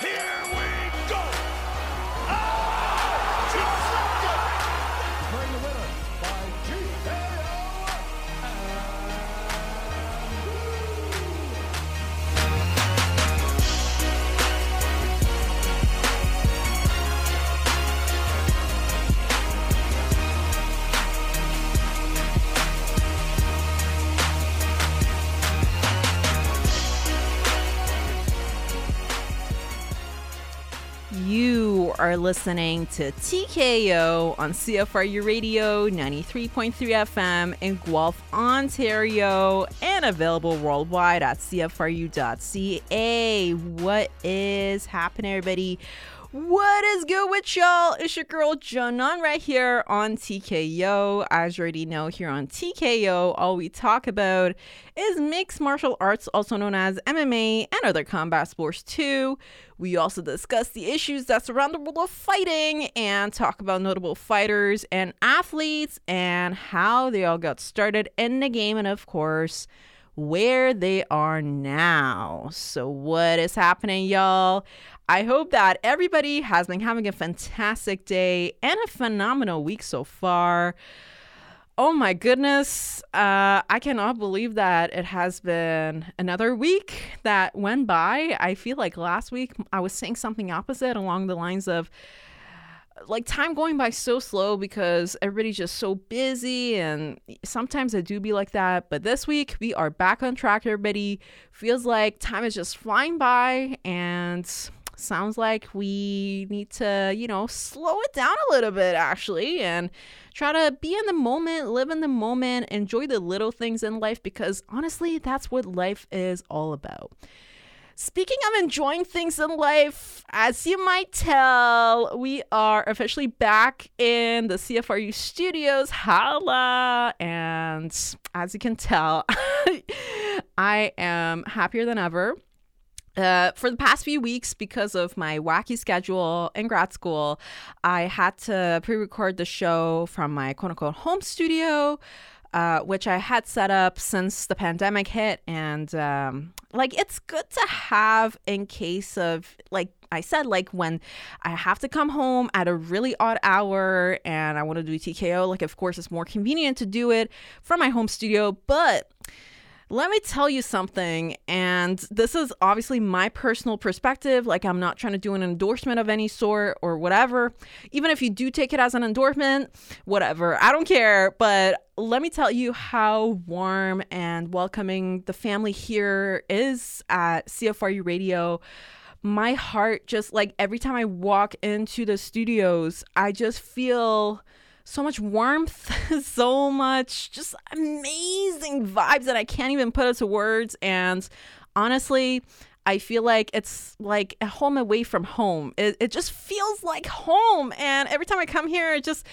Here are listening to TKO on CFRU Radio 93.3 FM in Guelph, Ontario, and available worldwide at CFRU.ca. What is happening, everybody? What is good with y'all? It's your girl Janan right here on TKO. As you already know, here on TKO, all we talk about is mixed martial arts, also known as MMA, and other combat sports too. We also discuss the issues that surround the world of fighting and talk about notable fighters and athletes and how they all got started in the game, and of course, where they are now. So, what is happening, y'all? I hope that everybody has been having a fantastic day and a phenomenal week so far. Oh my goodness. Uh, I cannot believe that it has been another week that went by. I feel like last week I was saying something opposite along the lines of like time going by so slow because everybody's just so busy and sometimes it do be like that but this week we are back on track everybody. Feels like time is just flying by and sounds like we need to you know slow it down a little bit actually and try to be in the moment live in the moment enjoy the little things in life because honestly that's what life is all about Speaking of enjoying things in life, as you might tell, we are officially back in the CFRU studios. Holla! And as you can tell, I am happier than ever. Uh, for the past few weeks, because of my wacky schedule in grad school, I had to pre record the show from my quote unquote home studio. Uh, which I had set up since the pandemic hit. And um, like, it's good to have in case of, like I said, like when I have to come home at a really odd hour and I want to do TKO, like, of course, it's more convenient to do it from my home studio. But let me tell you something, and this is obviously my personal perspective. Like, I'm not trying to do an endorsement of any sort or whatever. Even if you do take it as an endorsement, whatever, I don't care. But let me tell you how warm and welcoming the family here is at CFRU Radio. My heart just like every time I walk into the studios, I just feel so much warmth, so much just amazing vibes that I can't even put into words. And honestly, I feel like it's like a home away from home. It, it just feels like home. And every time I come here, it just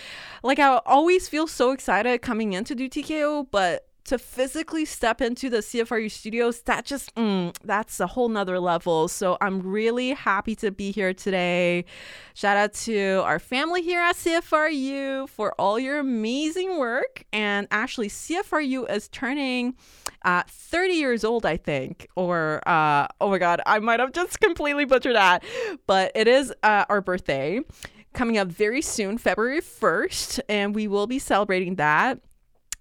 like I always feel so excited coming in to do TKO, but to physically step into the CFRU studios, that just, mm, that's a whole nother level. So I'm really happy to be here today. Shout out to our family here at CFRU for all your amazing work. And actually, CFRU is turning uh, 30 years old, I think. Or, uh, oh my God, I might have just completely butchered that. But it is uh, our birthday coming up very soon, February 1st, and we will be celebrating that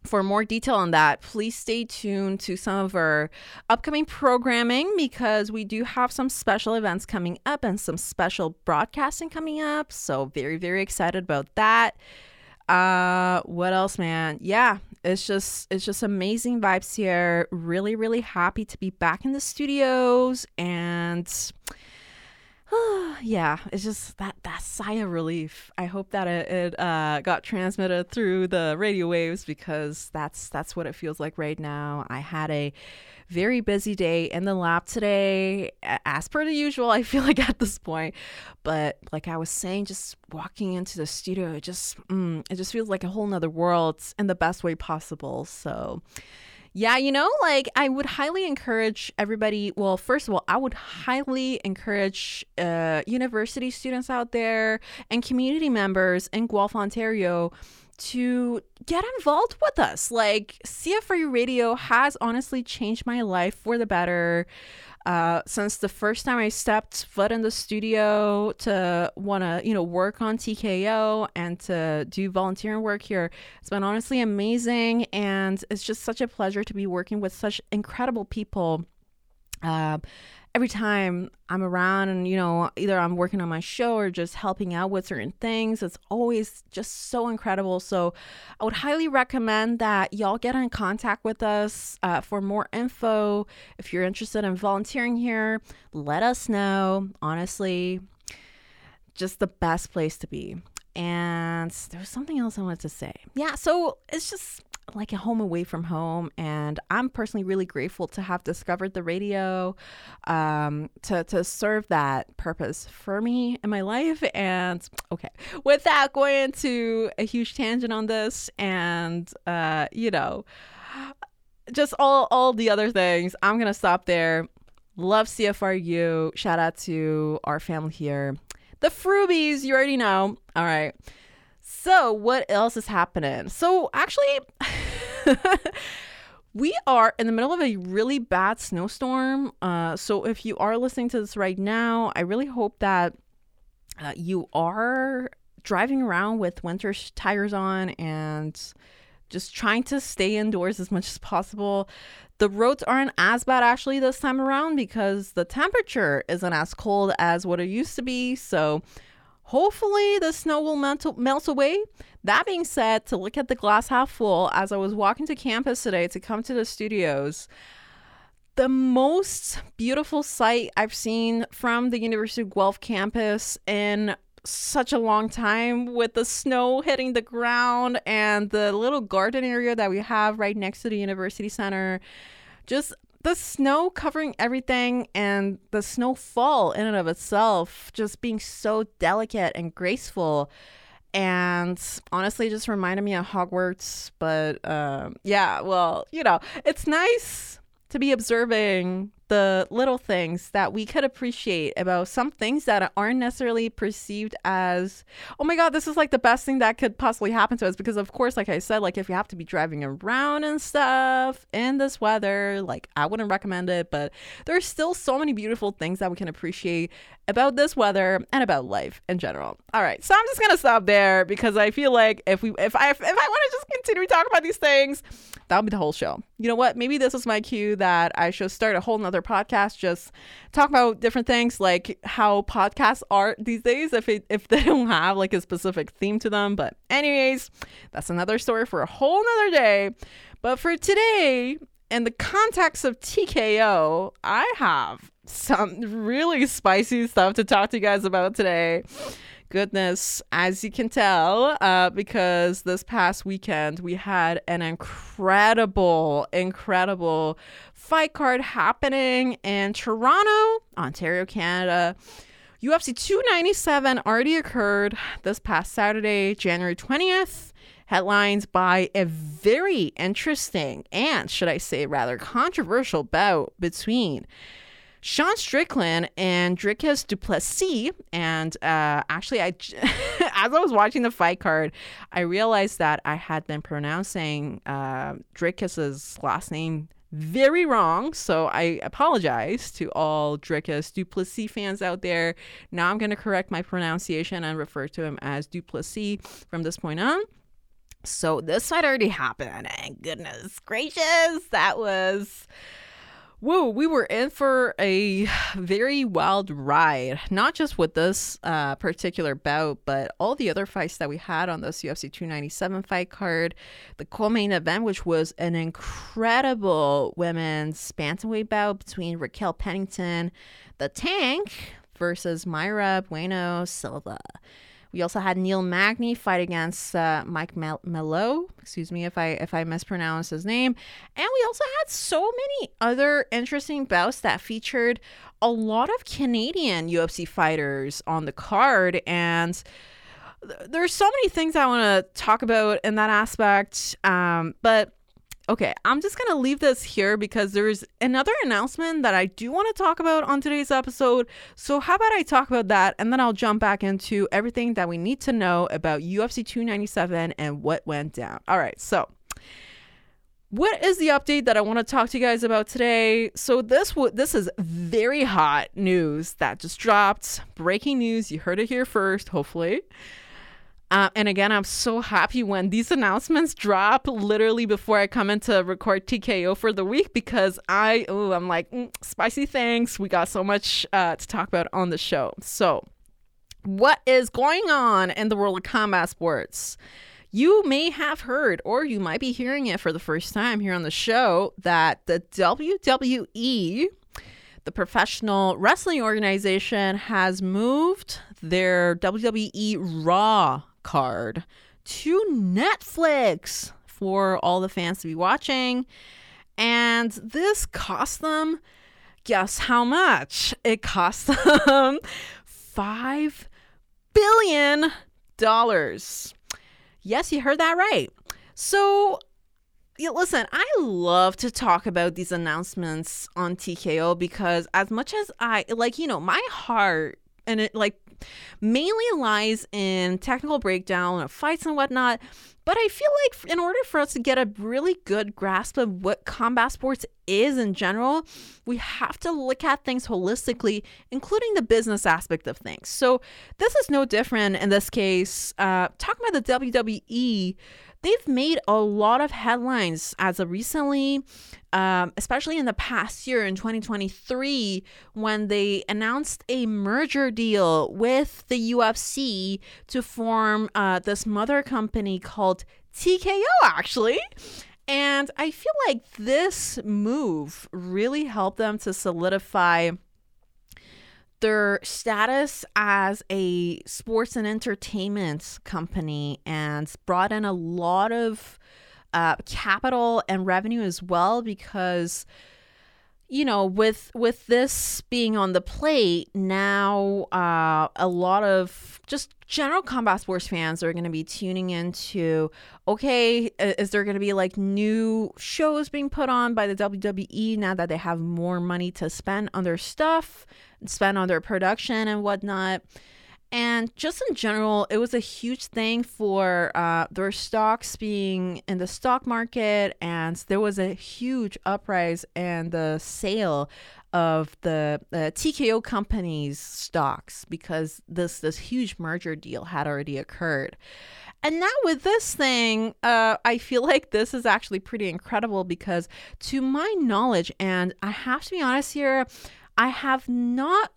for more detail on that, please stay tuned to some of our upcoming programming because we do have some special events coming up and some special broadcasting coming up. So, very, very excited about that. Uh, what else, man? Yeah, it's just it's just amazing vibes here. Really, really happy to be back in the studios and yeah, it's just that that sigh of relief. I hope that it, it uh, got transmitted through the radio waves because that's that's what it feels like right now. I had a very busy day in the lab today, as per the usual. I feel like at this point, but like I was saying, just walking into the studio, it just mm, it just feels like a whole nother world in the best way possible. So. Yeah, you know, like I would highly encourage everybody. Well, first of all, I would highly encourage uh, university students out there and community members in Guelph, Ontario to get involved with us. Like CFRU Radio has honestly changed my life for the better. Uh, since the first time I stepped foot in the studio to want to, you know, work on TKO and to do volunteering work here, it's been honestly amazing. And it's just such a pleasure to be working with such incredible people. Uh, every time I'm around and, you know, either I'm working on my show or just helping out with certain things, it's always just so incredible. So I would highly recommend that y'all get in contact with us uh, for more info. If you're interested in volunteering here, let us know. Honestly, just the best place to be. And there was something else I wanted to say. Yeah, so it's just like a home away from home and i'm personally really grateful to have discovered the radio um, to, to serve that purpose for me in my life and okay without going into a huge tangent on this and uh, you know just all all the other things i'm gonna stop there. Love cfru shout out to our family here. The frubies you already know. All right so, what else is happening? So, actually, we are in the middle of a really bad snowstorm. Uh, so, if you are listening to this right now, I really hope that uh, you are driving around with winter tires on and just trying to stay indoors as much as possible. The roads aren't as bad actually this time around because the temperature isn't as cold as what it used to be. So, Hopefully, the snow will melt, melt away. That being said, to look at the glass half full, as I was walking to campus today to come to the studios, the most beautiful sight I've seen from the University of Guelph campus in such a long time with the snow hitting the ground and the little garden area that we have right next to the university center. Just the snow covering everything and the snowfall in and of itself just being so delicate and graceful. And honestly just reminded me of hogwarts but um, yeah well you know it's nice to be observing the little things that we could appreciate about some things that aren't necessarily perceived as oh my god this is like the best thing that could possibly happen to us. Because of course like i said like if you have to be driving around and stuff in this weather like i wouldn't recommend it but there's still so many beautiful things that we can appreciate about this weather and about life in general. All right so i'm just gonna stop there because i feel like if we if i if i want to just continue talking about these things that'll be the whole show. You know what? Maybe this is my cue that i should start a whole nother other podcasts just talk about different things like how podcasts are these days if it, if they don't have like a specific theme to them. But anyways that's another story for a whole nother day. But for today in the context of TKO I have some really spicy stuff to talk to you guys about today goodness, as you can tell, uh, because this past weekend we had an incredible, incredible fight card happening in Toronto, Ontario, Canada. UFC 297 already occurred this past Saturday, January 20th. Headlines by a very interesting and, should I say, rather controversial bout between Sean Strickland and Dricus Du Plessis. And uh, actually, I as I was watching the fight card, I realized that I had been pronouncing uh, last name very wrong. So I apologize to all Dricus Du Plessis fans out there. Now I'm going to correct my pronunciation and refer to him as Du Plessis from this point on. So this fight already happened, and goodness gracious, that was Whoa, we were in for a very wild ride, not just with this uh, particular bout, but all the other fights that we had on this UFC 297 fight card. The co main event, which was an incredible women's bantamweight bout between Raquel Pennington, the tank, versus Mayra Bueno Silva. We also had Neil Magny fight against uh, Mike Mel- Melo. Excuse me if I if I mispronounce his name. And we also had so many other interesting bouts that featured a lot of Canadian UFC fighters on the card and there's so many things I want to talk about in that aspect. Um, but Okay, I'm just going to leave this here because there's another announcement that I do want to talk about on today's episode. So, how about I talk about that and then I'll jump back into everything that we need to know about UFC 297 and what went down. All right, so what is the update that I want to talk to you guys about today? So this w- this is very hot news that just dropped. Breaking news. You heard it here first, hopefully. Uh, and again, I'm so happy when these announcements drop literally before I come in to record TKO for the week because I, oh, I'm like, mm, spicy things. We got so much uh, to talk about on the show. So, what is going on in the world of combat sports? You may have heard, or you might be hearing it for the first time here on the show, that the WWE, the professional wrestling organization, has moved their WWE Raw card to Netflix for all the fans to be watching. And this cost them, guess how much? It cost them $5 billion. Yes, you heard that right. So, yeah, listen, I love to talk about these announcements on TKO because as much as I like, you know, my heart and it like mainly lies in technical breakdown of fights and whatnot. But I feel like in order for us to get a really good grasp of what combat sports is in general, we have to look at things holistically, including the business aspect of things. So this is no different in this case. Uh, talking about the WWE they've made a lot of headlines as of recently, um, especially in the past year in 2023, when they announced a merger deal with the UFC to form uh, this mother company called TKO, actually. And I feel like this move really helped them to solidify their status as a sports and entertainment company and brought in a lot of uh, capital and revenue as well because you know with with this being on the plate now uh, a lot of just general combat sports fans are going to be tuning into okay is there going to be like new shows being put on by the WWE now that they have more money to spend on their stuff spend on their production and whatnot. And just in general, it was a huge thing for uh, their stocks being in the stock market, and there was a huge uprise and the sale of the uh, TKO company's stocks because this this huge merger deal had already occurred. And now with this thing, uh, I feel like this is actually pretty incredible because, to my knowledge, and I have to be honest here, I have not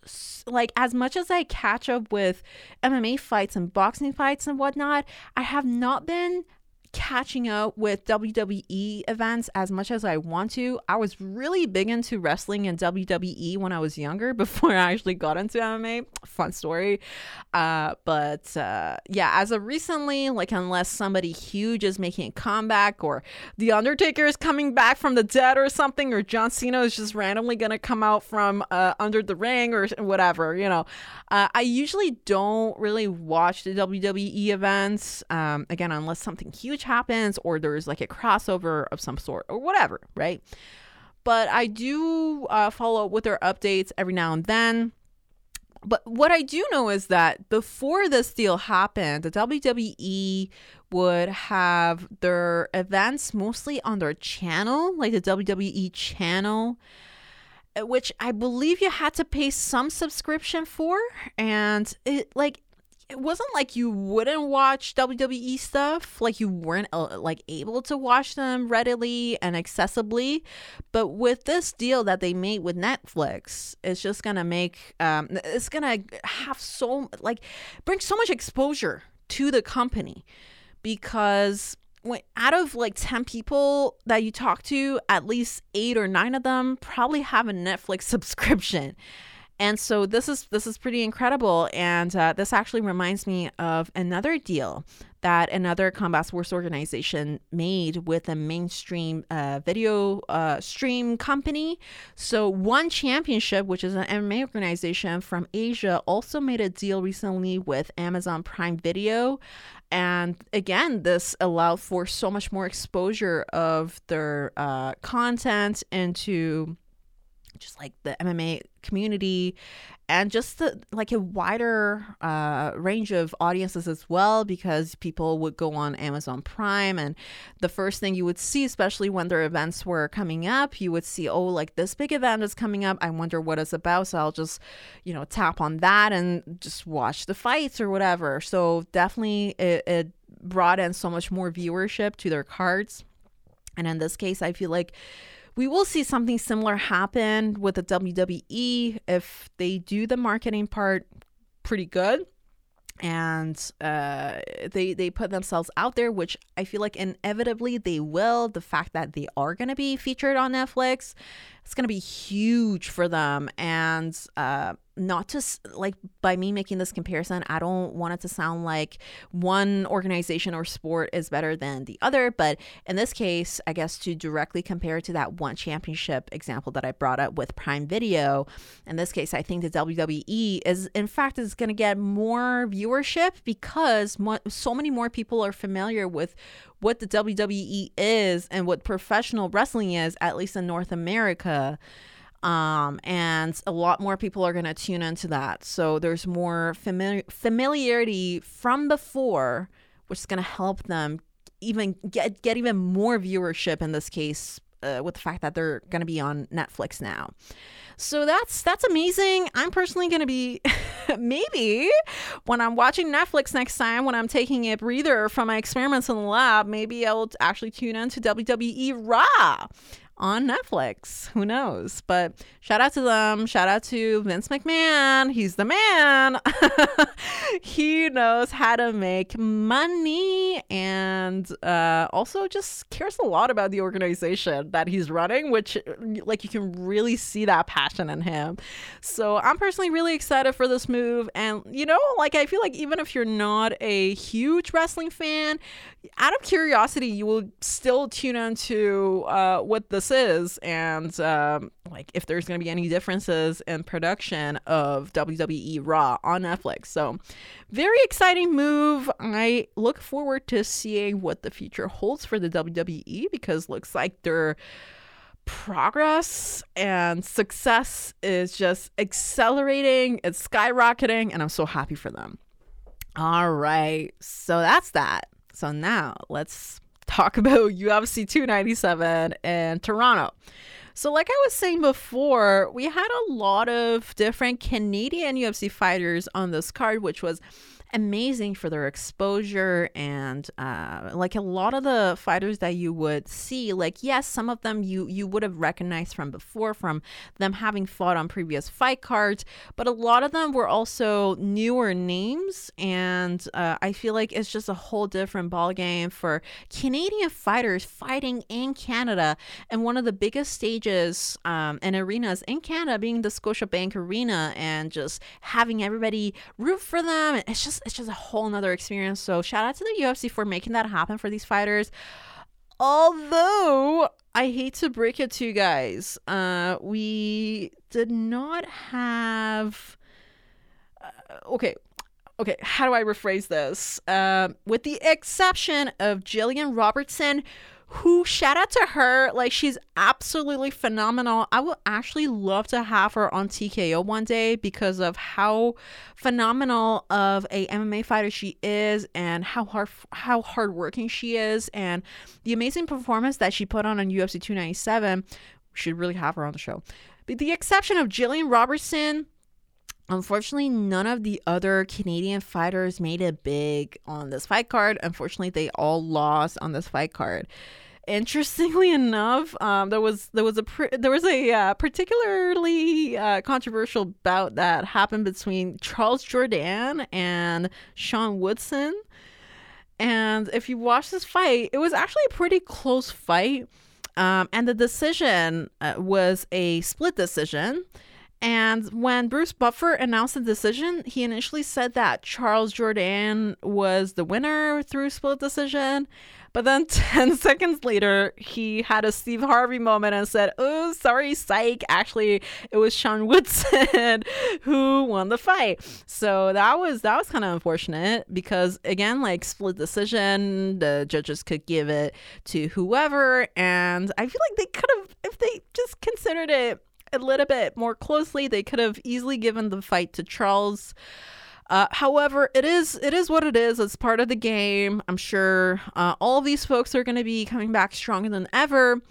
like as much as I catch up with MMA fights and boxing fights and whatnot. I have not been catching up with WWE events as much as I want to. I was really big into wrestling and WWE when I was younger before I actually got into MMA. Fun story. Uh, but uh, yeah, as of recently, like unless somebody huge is making a comeback or The Undertaker is coming back from the dead or something, or John Cena is just randomly going to come out from uh, under the ring or whatever, you know, uh, I usually don't really watch the WWE events. Um, again, unless something huge happens or there's like a crossover of some sort or whatever, right? But I do uh, follow up with their updates every now and then. But what I do know is that before this deal happened, the WWE would have their events mostly on their channel, like the WWE channel, which I believe you had to pay some subscription for. And it like it wasn't like you wouldn't watch WWE stuff, like you weren't uh, like able to watch them readily and accessibly. But with this deal that they made with Netflix, it's just gonna make um, it's gonna have so like bring so much exposure to the company because when out of like 10 people that you talk to at least eight or nine of them probably have a netflix subscription and so this is this is pretty incredible, and uh, this actually reminds me of another deal that another combat sports organization made with a mainstream uh, video uh, stream company. So One Championship, which is an MMA organization from Asia, also made a deal recently with Amazon Prime Video. And again, this allowed for so much more exposure of their uh, content into just like the MMA community and just the, like a wider uh, range of audiences as well because people would go on Amazon Prime and the first thing you would see especially when their events were coming up you would see oh like this big event is coming up. I wonder what it's about. So I'll just you know tap on that and just watch the fights or whatever. So definitely it, it brought in so much more viewership to their cards. And in this case I feel like we will see something similar happen with the WWE if they do the marketing part pretty good and uh, they they put themselves out there, which I feel like inevitably they will. The fact that they are going to be featured on Netflix, it's going to be huge for them, and uh, not just like by me making this comparison, I don't want it to sound like one organization or sport is better than the other. But in this case, I guess to directly compare to that one championship example that I brought up with Prime Video, in this case, I think the WWE is in fact is going to get more viewership because mo- so many more people are familiar with what the WWE is and what professional wrestling is, at least in North America um, and a lot more people are going to tune into that. So there's more famili- familiarity from before, which is going to help them even get get even more viewership in this case uh, with the fact that they're going to be on Netflix now. So that's that's amazing. I'm personally going to be maybe when I'm watching Netflix next time when I'm taking a breather from my experiments in the lab, maybe I'll actually tune in to WWE Raw on Netflix. Who knows? But shout out to them. Shout out to Vince McMahon. He's the man. he knows how to make money and uh, also just cares a lot about the organization that he's running, which, like, you can really see that passion in him. So I'm personally really excited for this move. And, you know, like, I feel like even if you're not a huge wrestling fan, out of curiosity, you will still tune into uh, what this is and um, like if there's going to be any differences in production of WWE Raw on Netflix. So, very exciting move. I look forward to seeing what the future holds for the WWE because looks like their progress and success is just accelerating, it's skyrocketing, and I'm so happy for them. All right, so that's that. So now let's talk about UFC 297 in Toronto. So, like I was saying before, we had a lot of different Canadian UFC fighters on this card, which was amazing for their exposure and uh, like a lot of the fighters that you would see like yes some of them you you would have recognized from before from them having fought on previous fight cards but a lot of them were also newer names and uh, i feel like it's just a whole different ball game for canadian fighters fighting in canada. And one of the biggest stages um, and arenas in canada being the scotiabank arena and just having everybody root for them it's just it's just a whole nother experience. So shout out to the UFC for making that happen for these fighters. Although I hate to break it to you guys, uh, we did not have. Uh, okay, okay. How do I rephrase this? Uh, with the exception of Jillian Robertson, who shout out to her. Like she's absolutely phenomenal. I would actually love to have her on tko one day because of how phenomenal of a mma fighter she is and how hard how hardworking she is. And the amazing performance that she put on on ufc 297 we should really have her on the show. With the exception of jillian robertson Unfortunately, none of the other Canadian fighters made it big on this fight card. Unfortunately, they all lost on this fight card. Interestingly enough, um, there was there was a there was a uh, particularly uh, controversial bout that happened between Charles Jourdain and Sean Woodson. And if you watch this fight, it was actually a pretty close fight. Um, and the decision uh, was a split decision. And when Bruce Buffer announced the decision, he initially said that Charles Jourdain was the winner through split decision. But then 10 seconds later, he had a Steve Harvey moment and said, Oh, sorry, psych. Actually, it was Sean Woodson who won the fight. So that was that was kind of unfortunate because again, like split decision, the judges could give it to whoever. And I feel like they could have if they just considered it a little bit more closely, they could have easily given the fight to Charles. Uh, however, it is it is what it is. It's part of the game. I'm sure uh, all these folks are going to be coming back stronger than ever.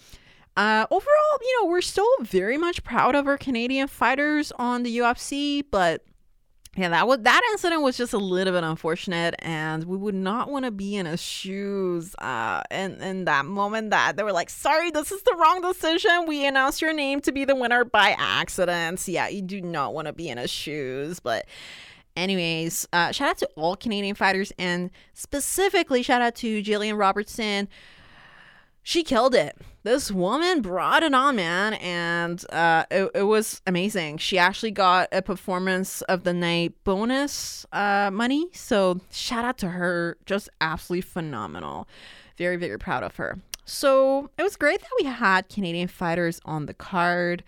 Uh, overall, you know, we're still very much proud of our Canadian fighters on the UFC, but yeah, that was that incident was just a little bit unfortunate, and we would not want to be in his shoes. Uh, in in that moment, that they were like, "Sorry, this is the wrong decision. We announced your name to be the winner by accident." Yeah, you do not want to be in his shoes, but. Anyways, uh, shout out to all Canadian fighters and specifically shout out to Jillian Robertson. She killed it. This woman brought it on, man, and uh, it, it was amazing. She actually got a performance of the night bonus uh, money, so shout out to her. Just absolutely phenomenal. Very, very proud of her. So it was great that we had Canadian fighters on the card.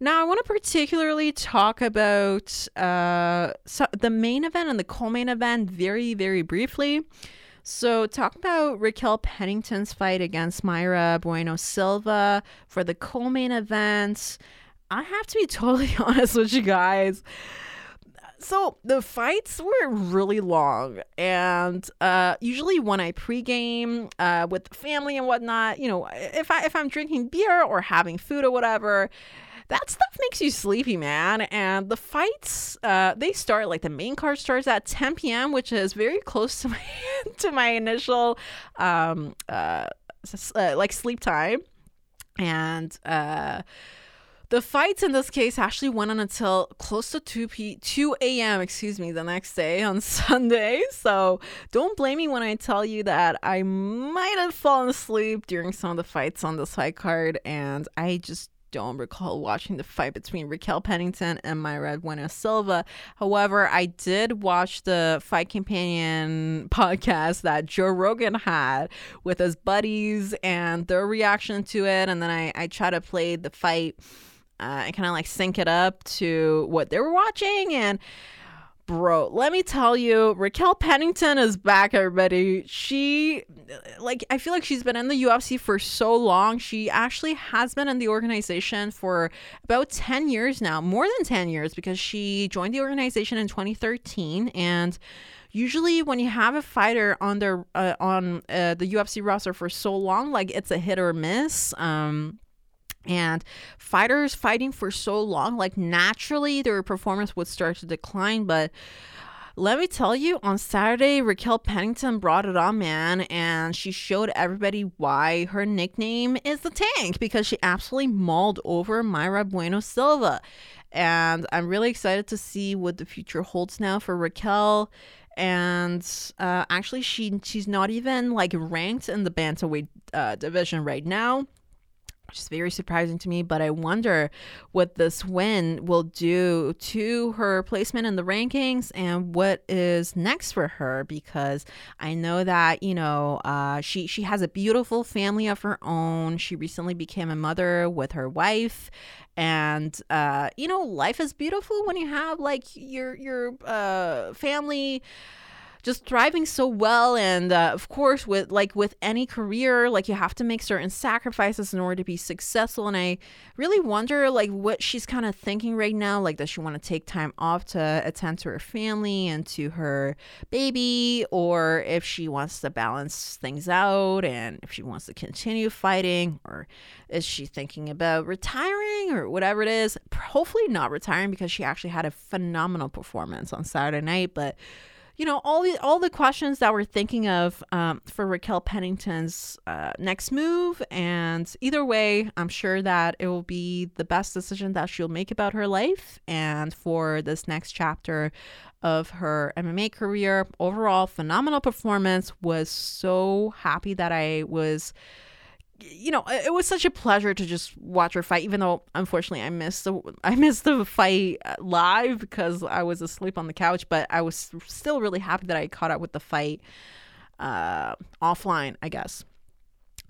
Now, I want to particularly talk about uh, so the main event and the co main event very, very briefly. So, talk about Raquel Pennington's fight against Mayra Bueno Silva for the co main event. I have to be totally honest with you guys. So the fights were really long, and uh, usually when I pregame uh, with family and whatnot, you know, if I if I'm drinking beer or having food or whatever, that stuff makes you sleepy, man. And the fights, uh, they start like the main card starts at 10 p.m., which is very close to my to my initial um, uh, uh, like sleep time, and uh the fights in this case actually went on until close to 2 p 2 a.m. excuse me the next day on Sunday. So don't blame me when I tell you that I might have fallen asleep during some of the fights on this fight card, and I just don't recall watching the fight between Raquel Pennington and Mayra Bueno Silva. However, I did watch the Fight Companion podcast that Joe Rogan had with his buddies and their reaction to it. And then I, I try to play the fight uh, and kind of like sync it up to what they were watching. And bro, let me tell you, Raquel Pennington is back, everybody. She, like, I feel like she's been in the UFC for so long. She actually has been in the organization for about 10 years now, more than 10 years, because she joined the organization in 2013. And usually when you have a fighter on their uh, on uh, the UFC roster for so long, like it's a hit or miss. Um, and fighters fighting for so long, like naturally their performance would start to decline. But let me tell you, on Saturday, Raquel Pennington brought it on, man, and she showed everybody why her nickname is the tank because she absolutely mauled over Mayra Bueno Silva. And I'm really excited to see what the future holds now for Raquel. And uh, actually, she she's not even like ranked in the bantamweight uh, division right now which is very surprising to me. But I wonder what this win will do to her placement in the rankings and what is next for her because I know that you know uh, she she has a beautiful family of her own. She recently became a mother with her wife, and uh, you know life is beautiful when you have like your your uh, family just thriving so well. And uh, of course with like with any career like you have to make certain sacrifices in order to be successful. And i really wonder like what she's kind of thinking right now like does she want to take time off to attend to her family and to her baby? Or if she wants to balance things out and if she wants to continue fighting or is she thinking about retiring or whatever it is? Hopefully not retiring because she actually had a phenomenal performance on saturday night but you know all the all the questions that we're thinking of um, for Raquel Pennington's uh, next move, and either way, I'm sure that it will be the best decision that she'll make about her life and for this next chapter of her MMA career. Overall, phenomenal performance. Was so happy that I was you know, it was such a pleasure to just watch her fight. Even though, unfortunately, I missed the I missed the fight live because I was asleep on the couch. But I was still really happy that I caught up with the fight uh, offline. I guess.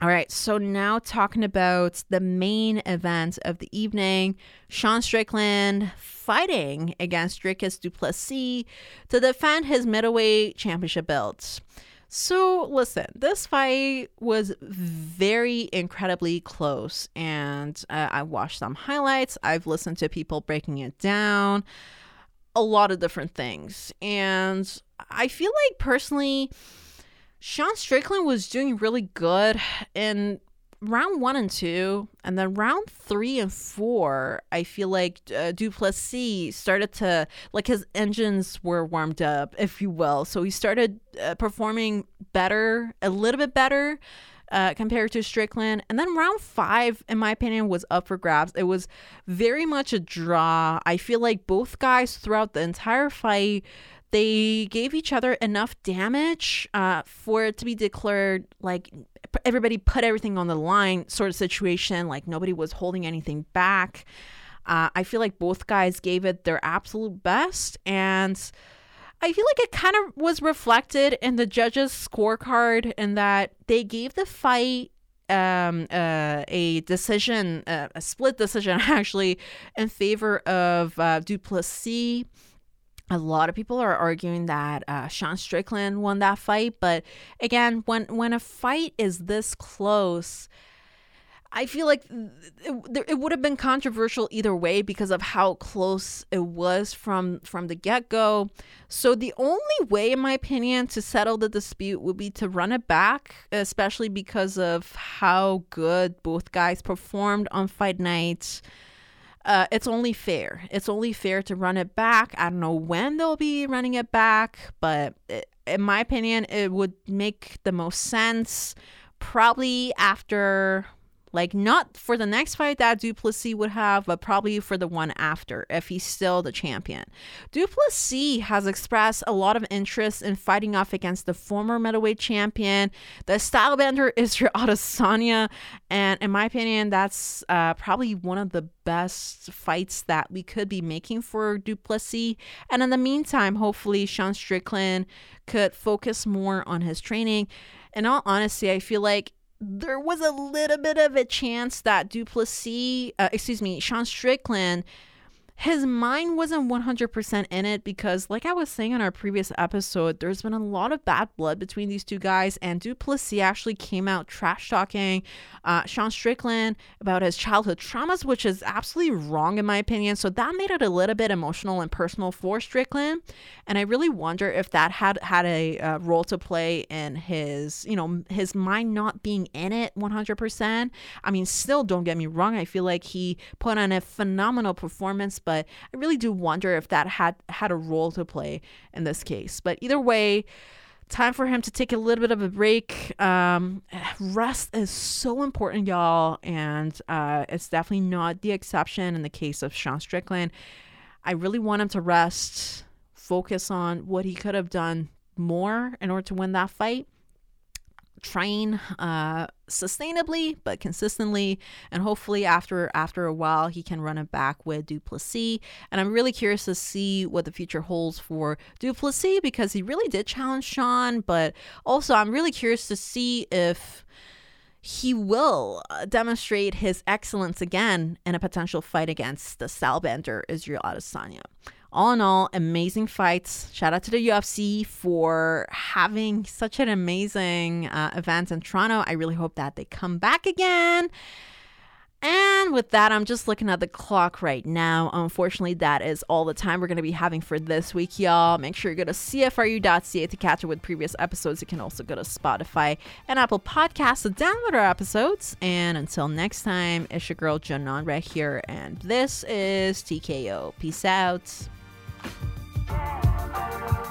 All right, so now talking about the main event of the evening Sean Strickland fighting against Dricus Du Plessis to defend his middleweight championship belts. So, listen, this fight was very incredibly close, and uh, I watched some highlights. I've listened to people breaking it down, a lot of different things. And I feel like personally, Sean Strickland was doing really good in round one and two, and then round three and four, I feel like uh, Du Plessis started to like his engines were warmed up, if you will. So he started uh, performing better, a little bit better. Uh, compared to Strickland. And then round five, in my opinion, was up for grabs. It was very much a draw. I feel like both guys throughout the entire fight they gave each other enough damage uh, for it to be declared like everybody put everything on the line sort of situation. Like nobody was holding anything back. Uh, I feel like both guys gave it their absolute best. And I feel like it kind of was reflected in the judges' scorecard in that they gave the fight um, uh, a decision, uh, a split decision actually, in favor of uh, Du Plessis a lot of people are arguing that uh, Sean Strickland won that fight, but again, when when a fight is this close, I feel like it, it would have been controversial either way because of how close it was from from the get go. So the only way, in my opinion, to settle the dispute would be to run it back, especially because of how good both guys performed on fight nights uh, it's only fair. It's only fair to run it back. I don't know when they'll be running it back, but it, in my opinion, it would make the most sense probably after like not for the next fight that Du Plessis would have, but probably for the one after if he's still the champion. Du Plessis has expressed a lot of interest in fighting off against the former middleweight champion, the stylebender Israel Adesanya, and in my opinion, that's uh, probably one of the best fights that we could be making for Du Plessis. And in the meantime, hopefully Sean Strickland could focus more on his training. In all honesty, I feel like there was a little bit of a chance that Du Plessis, uh, excuse me, Sean Strickland his mind wasn't 100% in it because, like I was saying in our previous episode, there's been a lot of bad blood between these two guys, and Du Plessis actually came out trash talking uh, Sean Strickland about his childhood traumas, which is absolutely wrong in my opinion. So that made it a little bit emotional and personal for Strickland, and I really wonder if that had had a uh, role to play in his, you know, his mind not being in it 100%. I mean, still, don't get me wrong, I feel like he put on a phenomenal performance, but but I really do wonder if that had had a role to play in this case. But either way, time for him to take a little bit of a break. Um, rest is so important, y'all, and uh, it's definitely not the exception in the case of Sean Strickland. I really want him to rest, focus on what he could have done more in order to win that fight train uh, sustainably but consistently. And hopefully after after a while he can run it back with Du Plessis. And I'm really curious to see what the future holds for Du Plessis because he really did challenge Sean. But also I'm really curious to see if he will uh, demonstrate his excellence again in a potential fight against the stylebender Israel Adesanya all in all, amazing fights. Shout out to the UFC for having such an amazing uh, event in Toronto. I really hope that they come back again. And with that, I'm just looking at the clock right now. Unfortunately, that is all the time we're going to be having for this week, y'all. Make sure you go to CFRU.ca to catch up with previous episodes. You can also go to Spotify and Apple Podcasts to download our episodes. And until next time, it's your girl, Janon, right here. And this is TKO. Peace out. Música